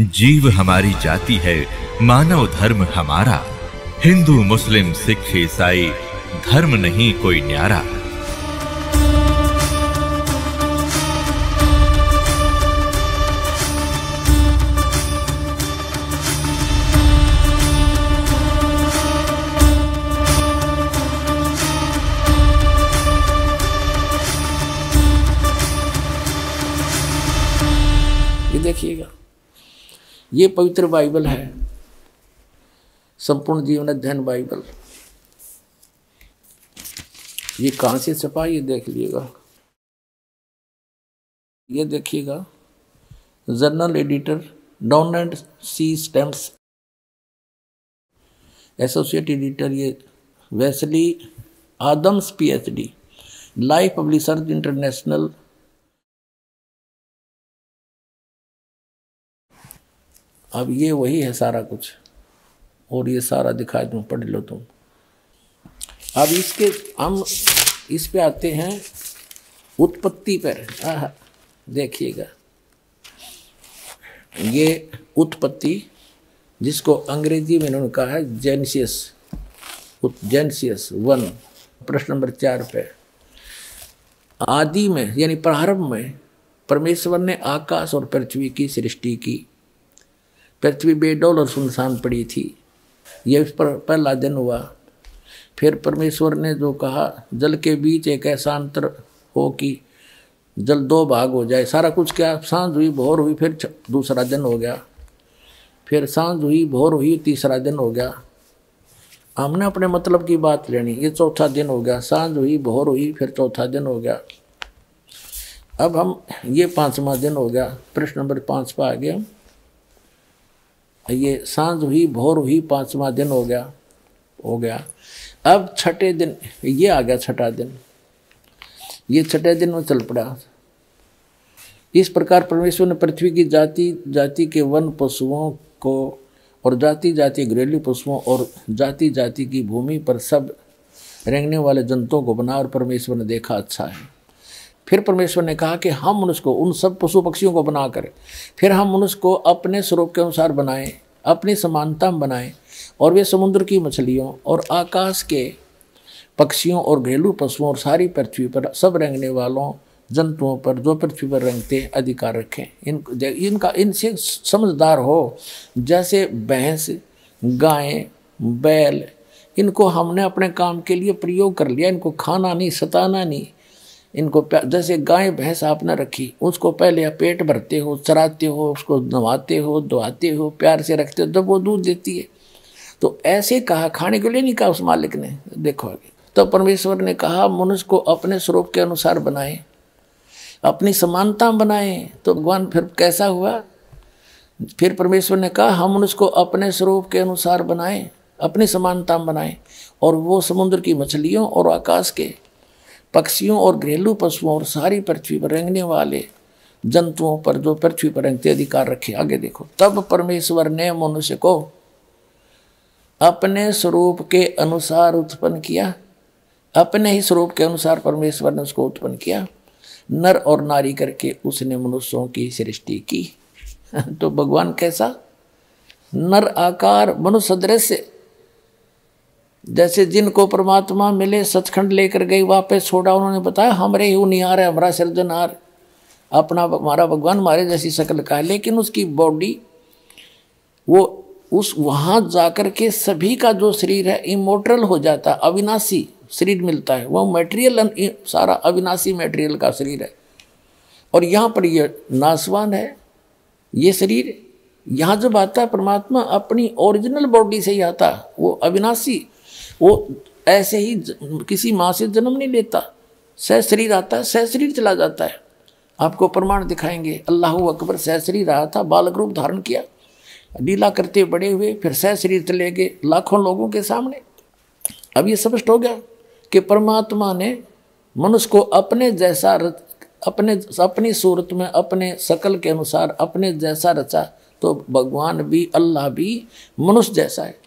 जीव हमारी जाति है, मानव धर्म हमारा। हिंदू, मुस्लिम, सिख, ईसाई, धर्म नहीं कोई न्यारा। देखिएगा। ये पवित्र बाइबल है। संपूर्ण जीवन अध्ययन बाइबल। ये कहाँ से छपा, ये देख लीजिएगा। ये देखिएगा, journal editor Don and C stamps. Associate editor ये Wesley Adams PhD. Life Publishers International अब ये वही है सारा कुछ। और ये सारा दिखा दूँ पढ़ लो तुम। अब इसके हम इस पे आते हैं उत्पत्ति पर। आह, देखिएगा। ये उत्पत्ति जिसको अंग्रेज़ी में उन्होंने कहा है जेनसियस। जेनसियस वन प्रश्न नंबर चार पे। आदि में यानी प्रारंभ में परमेश्वर ने आकाश और पृथ्वी की सृष्टि की। पृथ्वी बेडोल और सुनसान पड़ी थी। यह पर पहला दिन हुआ। फिर परमेश्वर ने जो कहा, जल के बीच एक ऐसा अंतर हो कि जल दो भाग हो जाए। सारा कुछ क्या? साँझ हुई, भोर हुई, फिर दूसरा दिन हो गया। फिर साँझ हुई, भोर हुई, तीसरा दिन हो गया। हमने अपने मतलब की बात लेनी। ये चौथा दिन हो गया। साँझ हुई, भोर हुई, फिर चौथा दिन हो गया। अब हम, ये पांचवा दिन हो गया। प्रश्न नंबर पाँच पर आ गए हम। ये साँझ हुई, भोर हुई, पांचवा दिन हो गया हो गया। अब छठे दिन, ये आ गया छठा दिन। ये छठे दिन में चल पड़ा। इस प्रकार परमेश्वर ने पृथ्वी की जाति जाति के वन पशुओं को और जाति जाति घरेलू पशुओं और जाति जाति की भूमि पर सब रेंगने वाले जंतुओं को बना और परमेश्वर ने देखा अच्छा है। फिर परमेश्वर ने कहा कि हम मनुष्य को, उन सब पशु पक्षियों को बना कर। फिर हम मनुष्य को अपने स्वरूप के अनुसार बनाएँ, अपनी समानता में बनाएँ, और वे समुद्र की मछलियों और आकाश के पक्षियों और घरेलू पशुओं और सारी पृथ्वी पर, सब रंगने वालों जंतुओं पर, जो पृथ्वी पर रेंगते अधिकार रखें। इन, इनका, इनसे समझदार हो, जैसे भैंस, गाय, बैल, इनको हमने अपने काम के लिए प्रयोग कर लिया, इनको खाना नहीं, सताना नहीं। इनको जैसे गाय, भैंस आपने रखी, उसको पहले आप पेट भरते हो, चराते हो, उसको नवाते हो, धोआते हो, प्यार से रखते हो, तब वो दूध देती है। तो ऐसे कहा, खाने के लिए नहीं कहा उस मालिक ने, देखो आगे। तो परमेश्वर ने कहा, मनुष्य को अपने स्वरूप के अनुसार बनाए, अपनी समानता बनाए। तो भगवान फिर कैसा हुआ? फिर परमेश्वर ने कहा, हम मनुष्य को अपने स्वरूप के अनुसार बनाए, अपनी समानता बनाए, और वो समुद्र की मछलियों और आकाश के पक्षियों और घरेलू पशुओं और सारी पृथ्वी पर रेंगने वाले जंतुओं पर जो पृथ्वी पर रंगते अधिकार रखे। आगे देखो। तब परमेश्वर ने मनुष्य को अपने स्वरूप के अनुसार उत्पन्न किया। अपने ही स्वरूप के अनुसार परमेश्वर ने उसको उत्पन्न किया। नर और नारी करके उसने मनुष्यों की सृष्टि की। तो भगवान कैसा? नर आकार मनुष्य दृश्य। जैसे जिनको परमात्मा मिले, सचखंड लेकर गई, वापस छोड़ा, उन्होंने बताया, हमरे ही निहार है हमारा सृजनहार अपना हमारा भगवान हमारे जैसी शक्ल का है, लेकिन उसकी बॉडी, वो उस वहाँ जाकर के सभी का जो शरीर है इमोटरल हो जाता है अविनाशी शरीर मिलता है। वह मटेरियल सारा अविनाशी मटेरियल का शरीर है। और यहाँ पर ये नासवान है, ये शरीर, यहाँ जब आता है, परमात्मा अपनी ओरिजिनल बॉडी से ही आता, वो अविनाशी वो ऐसे ही किसी माँ से जन्म नहीं लेता। सह शरीर आता है सह शरीर चला जाता है। आपको प्रमाण दिखाएँगे, अल्लाह अकबर सह शरीर आया था, बालक रूप धारण किया। लीला करते बड़े हुए, फिर सह शरीर चले गए लाखों लोगों के सामने। अब ये स्पष्ट हो गया कि परमात्मा ने मनुष्य को अपने जैसा रच, अपने, अपनी सूरत में, अपने शकल के अनुसार अपने जैसा रचा। तो भगवान भी, अल्लाह भी मनुष्य जैसा है।